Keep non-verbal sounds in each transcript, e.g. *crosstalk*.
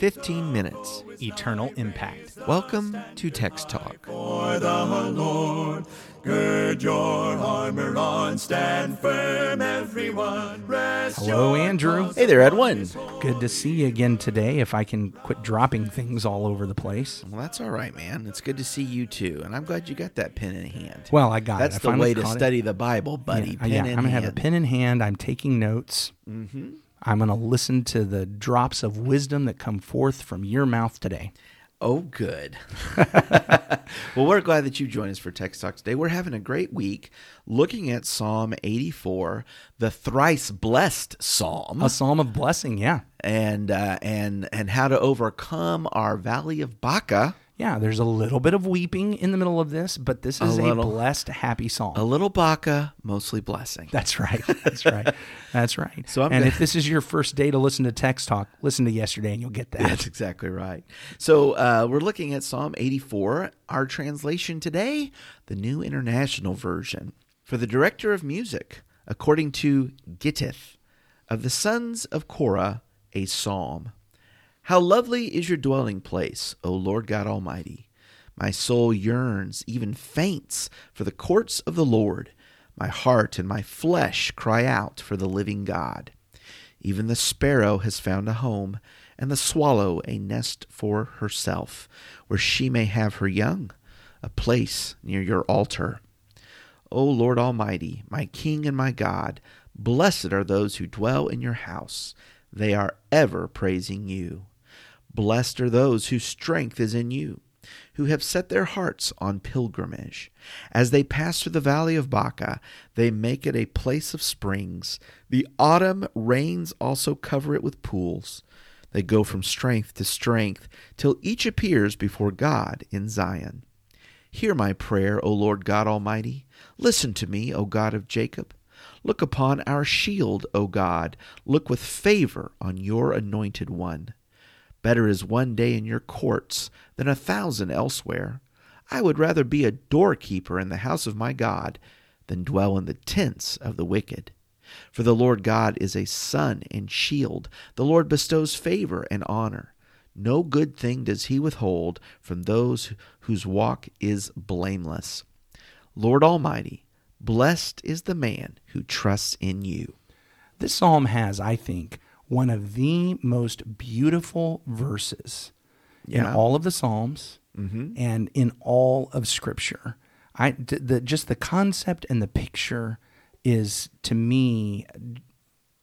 15 minutes. eternal impact. Welcome to Text Talk. Hello, Andrew. Hey there, Edwin. Good to see you again today. If I can quit dropping things all over the place. Well, that's all right, man. It's good to see you too. And I'm glad you got that pen in hand. Well, I got That's it. I the way to caught it. study the Bible, buddy. Yeah, pen yeah, in I'm gonna have a pen in hand. I'm taking notes. Mm-hmm. I'm gonna listen to the drops of wisdom that come forth from your mouth today. Oh, good. *laughs* well, we're glad that you joined us for Text Talk today. We're having a great week looking at Psalm 84, the thrice blessed psalm. A psalm of blessing. Yeah, and uh, and and how to overcome our valley of Baca. Yeah. There's a little bit of weeping in the middle of this, but this is a, little. blessed, happy song. A little Baca, mostly blessing. That's right. *laughs* That's right. That's right. So I'm and gonna- if this is your first day to listen to Text Talk, listen to yesterday and you'll get that. That's exactly right. So uh, we're looking at Psalm 84. Our translation today, the New International Version. For the director of music, according to Gittith, of the sons of Korah, a psalm. How lovely is your dwelling place, O Lord God Almighty! My soul yearns, even faints, for the courts of the Lord. My heart and my flesh cry out for the living God. Even the sparrow has found a home, and the swallow a nest for herself, where she may have her young, a place near your altar. O Lord Almighty, my King and my God, blessed are those who dwell in your house. They are ever praising you. Blessed are those whose strength is in you, who have set their hearts on pilgrimage. As they pass through the valley of Baca, they make it a place of springs. The autumn rains also cover it with pools. They go from strength to strength, till each appears before God in Zion. Hear my prayer, O Lord God Almighty. Listen to me, O God of Jacob. Look upon our shield, O God. Look with favor on your anointed one. Better is one day in your courts than a thousand elsewhere. I would rather be a doorkeeper in the house of my God than dwell in the tents of the wicked. For the Lord God is a sun and shield. The Lord bestows favor and honor. No good thing does he withhold from those whose walk is blameless. Lord Almighty, blessed is the man who trusts in you. This psalm has, I think, one of the most beautiful verses in all of the psalms and in all of Scripture. I the just the concept and the picture is to me,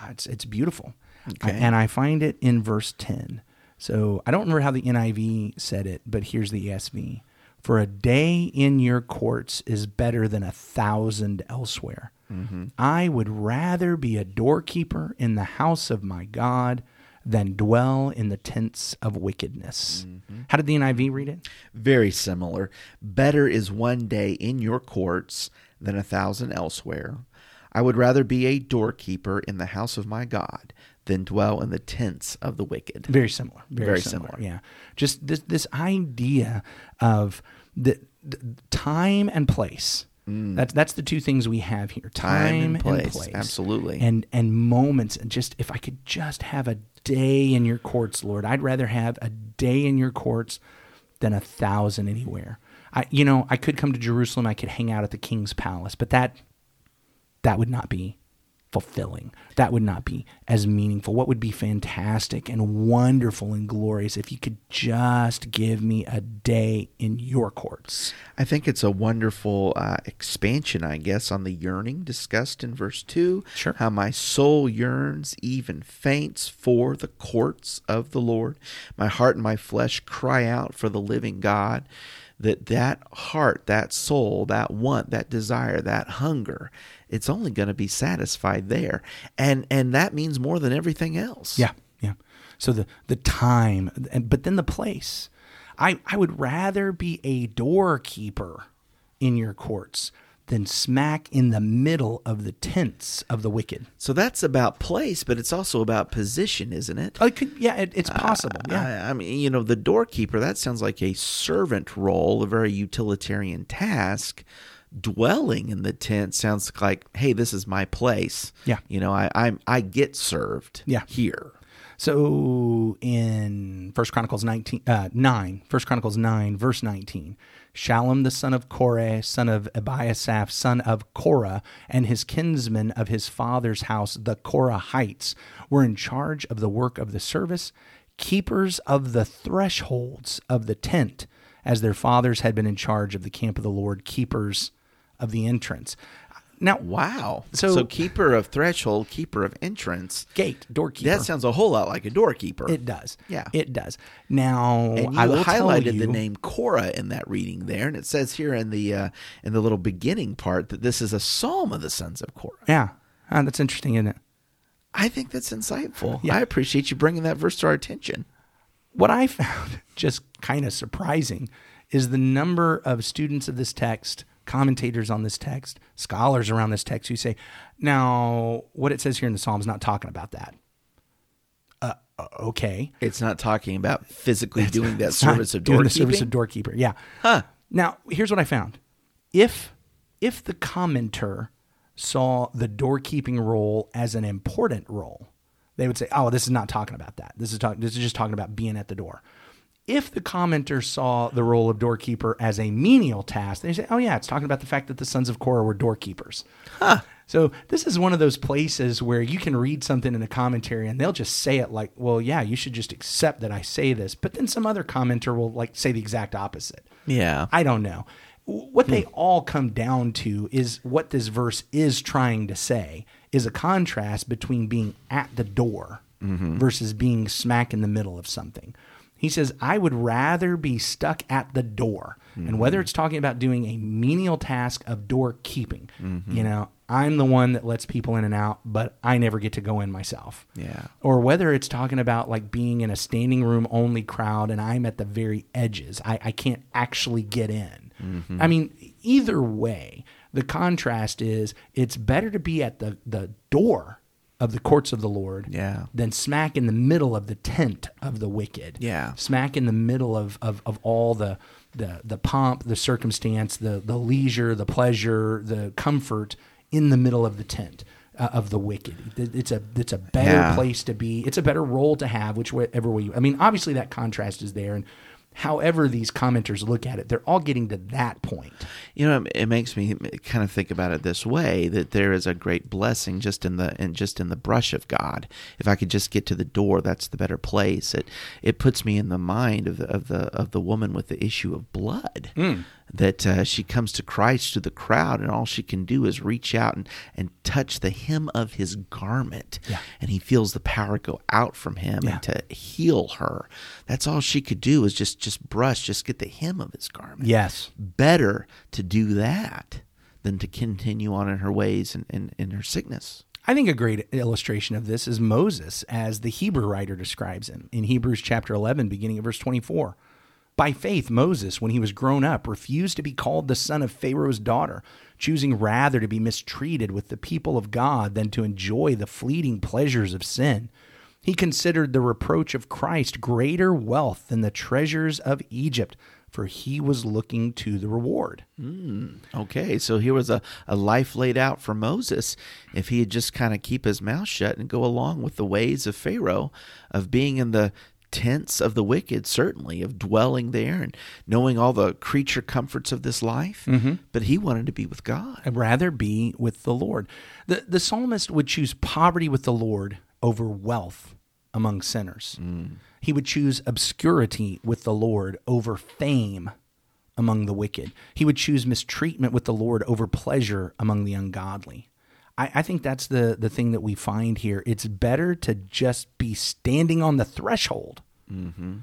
uh, it's it's beautiful, Okay. and I find it in verse ten. So I don't remember how the NIV said it, but here's the ESV: "For a day in your courts is better than a thousand elsewhere." Mm-hmm. I would rather be a doorkeeper in the house of my God than dwell in the tents of wickedness. Mm-hmm. How did the NIV read it? Very similar. Better is one day in your courts than a thousand elsewhere. I would rather be a doorkeeper in the house of my God than dwell in the tents of the wicked. Very similar. Very, Very similar. similar. Yeah. Just this this idea of the, the time and place. Mm. That's that's the two things we have here. Time, and place. Absolutely. And and moments. And just if I could just have a day in your courts, Lord, I'd rather have a day in your courts than a thousand anywhere. I you know, I could come to Jerusalem, I could hang out at the king's palace, but that that would not be fulfilling. That would not be as meaningful. What would be fantastic and wonderful and glorious if you could just give me a day in your courts. I think it's a wonderful uh, expansion, I guess, on the yearning discussed in verse 2. Sure. How my soul yearns, even faints for the courts of the Lord. My heart and my flesh cry out for the living God. That that heart, that soul, that want, that desire, that hunger, it's only going to be satisfied there. And and that means more than everything else. Yeah, yeah. So the the time, and but then the place. I I would rather be a doorkeeper in your courts than smack in the middle of the tents of the wicked. So that's about place, but it's also about position, isn't it? Could, yeah, it, it's possible. Yeah, I, I mean, you know, the doorkeeper, that sounds like a servant role, a very utilitarian task. Dwelling in the tent sounds like, hey, this is my place. Yeah. You know, I I'm I get served Yeah. here. So in First Chronicles 19, uh, 9, 1 Chronicles 9, verse 19, Shallum the son of Korah, son of Abiasaph, son of Korah, and his kinsmen of his father's house, the Korahites, were in charge of the work of the service, keepers of the thresholds of the tent, as their fathers had been in charge of the camp of the Lord, keepers of the entrance. Now, Wow. So- So, keeper of threshold, keeper of entrance. gate, doorkeeper. That sounds a whole lot like a doorkeeper. it does. Yeah. It does. Now, I highlighted you, the name Korah in that reading there, and it says here in the uh, in the little beginning part that this is a psalm of the sons of Korah. Yeah. Ah, that's interesting, isn't it? I think that's insightful. Yeah. I appreciate you bringing that verse to our attention. What I *laughs* found just kind of surprising is the number of students of this text, commentators on this text, scholars around this text who say, now, what it says here in the Psalm is not talking about that. Uh, okay. It's not talking about physically doing that *laughs* service of doing the service of doorkeeper. Yeah. Huh. Now, here's what I found. If if the commenter saw the doorkeeping role as an important role, they would say, "Oh, this is not talking about that. This is talk- this is just talking about being at the door." If the commenter saw the role of doorkeeper as a menial task, they say, "Oh yeah, it's talking about the fact that the sons of Korah were doorkeepers." So this is one of those places where you can read something in a commentary and they'll just say it like, "Well, yeah, you should just accept that I say this," but then some other commenter will like say the exact opposite. Yeah. I don't know. What they hmm. all come down to is what this verse is trying to say is a contrast between being at the door mm-hmm. versus being smack in the middle of something. He says, I would rather be stuck at the door. And whether mm-hmm. it's talking about doing a menial task of doorkeeping, mm-hmm. you know, I'm the one that lets people in and out, but I never get to go in myself Yeah. or whether it's talking about like being in a standing room only crowd and I'm at the very edges. I, I can't actually get in. Mm-hmm. I mean, either way, the contrast is it's better to be at the, the door of the courts of the Lord Yeah. than smack in the middle of the tent of the wicked. Yeah. Smack in the middle of, of, of all the, the the pomp, the circumstance, the the leisure, the pleasure, the comfort in the middle of the tent uh, of the wicked. It's a it's a better Yeah. place to be. It's a better role to have, whichever way you. I mean, obviously that contrast is there, and however these commenters look at it, they're all getting to that point. You know, it makes me kind of think about it this way: that there is a great blessing just in the and just in the brush of God. If I could just get to the door, that's the better place. It it puts me in the mind of the of the of the woman with the issue of blood. Hmm. That uh, she comes to Christ through the crowd, and all she can do is reach out and, and touch the hem of his garment, Yeah. and he feels the power go out from him Yeah. and to heal her. That's all she could do is just just brush, just get the hem of his garment Yes. better to do that than to continue on in her ways and in, in her sickness. I think a great illustration of this is Moses, as the Hebrew writer describes him in Hebrews chapter 11, beginning at verse 24. By faith, Moses, when he was grown up, refused to be called the son of Pharaoh's daughter, choosing rather to be mistreated with the people of God than to enjoy the fleeting pleasures of sin. He considered the reproach of Christ greater wealth than the treasures of Egypt, for he was looking to the reward. Hmm. Okay, so here was a, a life laid out for Moses if he had just kind of keep his mouth shut and go along with the ways of Pharaoh, of being in the tents of the wicked, certainly, of dwelling there and knowing all the creature comforts of this life. Mm-hmm. But he wanted to be with God. I'd rather be with the Lord. The, the psalmist would choose poverty with the Lord over wealth among sinners. Mm. He would choose obscurity with the Lord over fame among the wicked. He would choose mistreatment with the Lord over pleasure among the ungodly. I, I think that's the, the thing that we find here. It's better to just be standing on the threshold mm-hmm.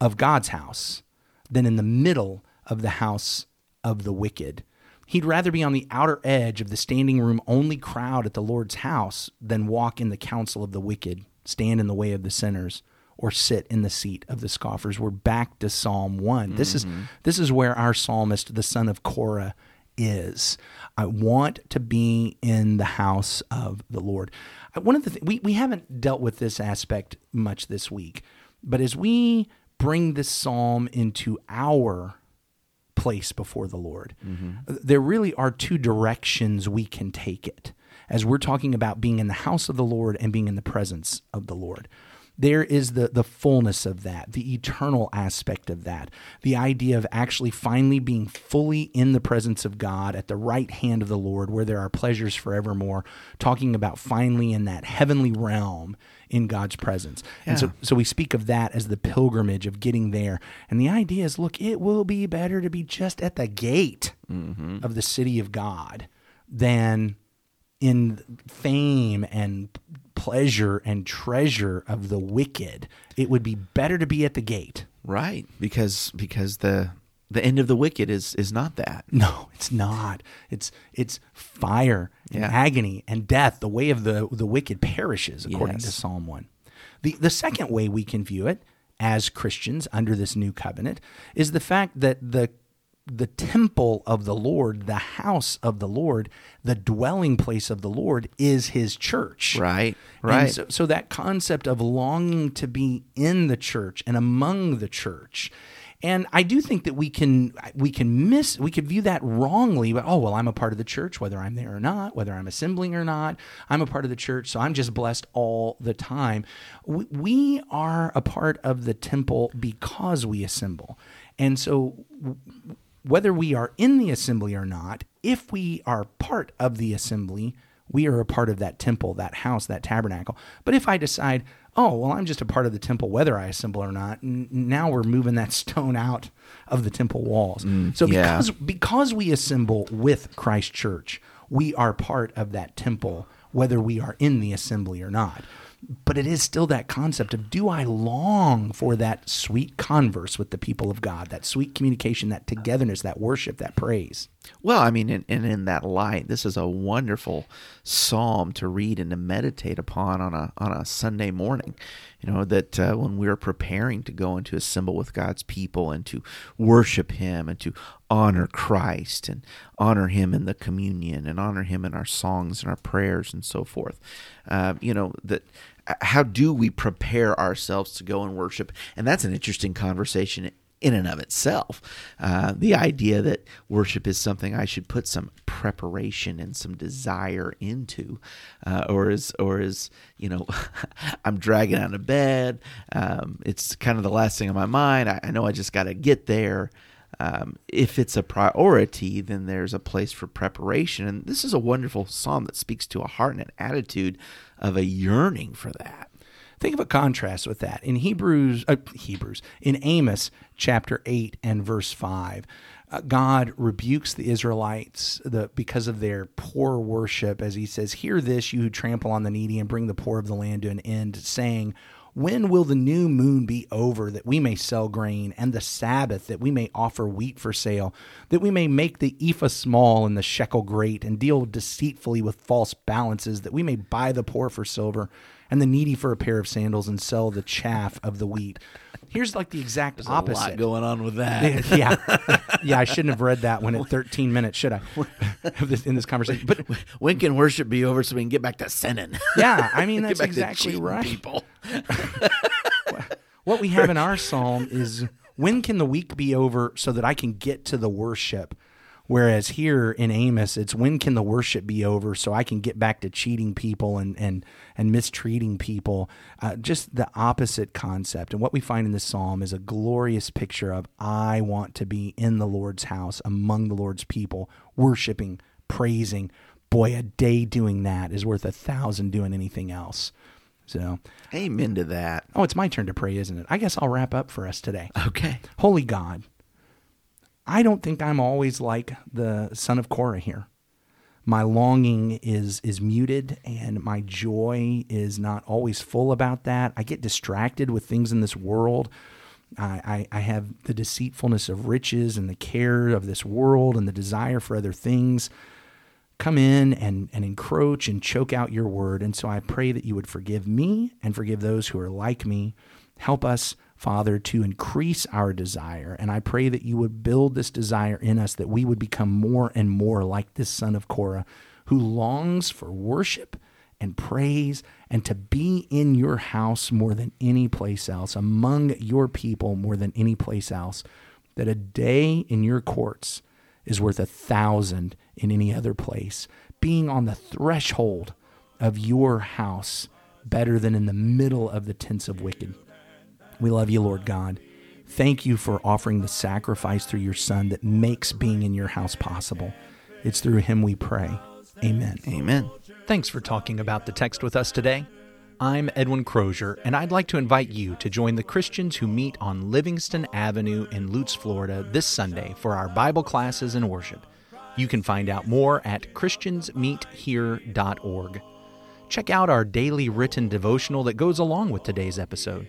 of God's house than in the middle of the house of the wicked. He'd rather be on the outer edge of the standing room only crowd at the Lord's house than walk in the counsel of the wicked, stand in the way of the sinners, or sit in the seat of the scoffers. We're back to Psalm one. This is mm-hmm. this is where our psalmist, the son of Korah, is. I want to be in the house of the Lord. One of the th- we we haven't dealt with this aspect much this week, but as we bring this psalm into our place before the Lord. Mm-hmm. There really are two directions we can take it as we're talking about being in the house of the Lord and being in the presence of the Lord. There is the, the fullness of that, the eternal aspect of that, the idea of actually finally being fully in the presence of God at the right hand of the Lord, where there are pleasures forevermore, talking about finally in that heavenly realm in God's presence. And so, so we speak of that as the pilgrimage of getting there. And the idea is look, it will be better to be just at the gate mm-hmm. of the city of God than in fame and pleasure and treasure of the wicked. It would be better to be at the gate. Right, because because the the end of the wicked is is not that. *laughs* No, it's not. It's it's fire and Yeah. agony and death. The way of the the wicked perishes, according to Yes. Psalm one. The the second way we can view it as Christians under this new covenant is the fact that the the temple of the Lord, the house of the Lord, the dwelling place of the Lord is his church. Right, And right. so, so that concept of longing to be in the church and among the church. And I do think that we can we can miss we could view that wrongly, but oh well, I'm a part of the church, whether I'm there or not, whether I'm assembling or not. I'm a part of the church, so I'm just blessed all the time. We, we are a part of the temple because we assemble, and so whether we are in the assembly or not, if we are part of the assembly, we are a part of that temple, that house, that tabernacle. But if I decide, oh, well, I'm just a part of the temple, whether I assemble or not, n- now we're moving that *laughs* stone out of the temple walls. Mm, so yeah. because because we assemble with Christ Church, we are part of that temple, whether we are in the assembly or not. But it is still that concept of do I long for that sweet converse with the people of God, that sweet communication, that togetherness, that worship, that praise. Well, I mean, and, in that light, this is a wonderful psalm to read and to meditate upon on a on a Sunday morning. You know that uh, when we're preparing to go and to assemble with God's people and to worship Him and to honor Christ and honor Him in the communion and honor Him in our songs and our prayers and so forth. Uh, you know that how do we prepare ourselves to go and worship? And that's an interesting conversation in and of itself. Uh, the idea that worship is something I should put some preparation and some desire into, uh, or is or is you know *laughs* I'm dragging out of bed. Um, it's kind of the last thing on my mind. I, I know I just got to get there. Um, if it's a priority, then there's a place for preparation, and this is a wonderful psalm that speaks to a heart and an attitude of a yearning for that. Think of a contrast with that in Hebrews, uh, Hebrews in Amos chapter eight and verse five. Uh, God rebukes the Israelites the, because of their poor worship, as He says, "Hear this, you who trample on the needy and bring the poor of the land to an end, saying." When will the new moon be over that we may sell grain, and the Sabbath that we may offer wheat for sale, that we may make the ephah small and the shekel great, and deal deceitfully with false balances, that we may buy the poor for silver, and the needy for a pair of sandals, and sell the chaff of the wheat? Here's like the exact A lot opposite. going on with that. yeah, *laughs* yeah. I shouldn't have read that one at 13 minutes, should I? *laughs* In this conversation, but when can worship be over so we can get back to sinning? *laughs* yeah, I mean that's exactly right. People. what we have in our psalm is when can the week be over so that I can get to the worship? Whereas here in Amos, it's when can the worship be over so I can get back to cheating people and and and mistreating people? Uh, just the opposite concept. And what we find in this psalm is a glorious picture of I want to be in the Lord's house among the Lord's people, worshiping, praising. Boy, a day doing that is worth a thousand doing anything else. So, Amen to that. Oh, it's my turn to pray, isn't it? I guess I'll wrap up for us today. Okay. Holy God, I don't think I'm always like the son of Korah here. My longing is is muted and my joy is not always full about that. I get distracted with things in this world. I, I, I have the deceitfulness of riches and the care of this world and the desire for other things come in and, and encroach and choke out your word. And so I pray that you would forgive me and forgive those who are like me. Help us, Father, to increase our desire. And I pray that you would build this desire in us, that we would become more and more like this son of Korah who longs for worship and praise and to be in your house more than any place else, among your people more than any place else. that a day in your courts is worth a thousand in any other place. Being on the threshold of your house better than in the middle of the tents of wicked. We love you, Lord God. Thank you for offering the sacrifice through your Son that makes being in your house possible. It's through him we pray. Amen. Amen. Thanks for talking about the text with us today. I'm Edwin Crozier, and I'd like to invite you to join the Christians who meet on Livingston Avenue in Lutz, Florida this Sunday for our Bible classes and worship. You can find out more at ChristiansMeetHere.org. Check out our daily written devotional that goes along with today's episode.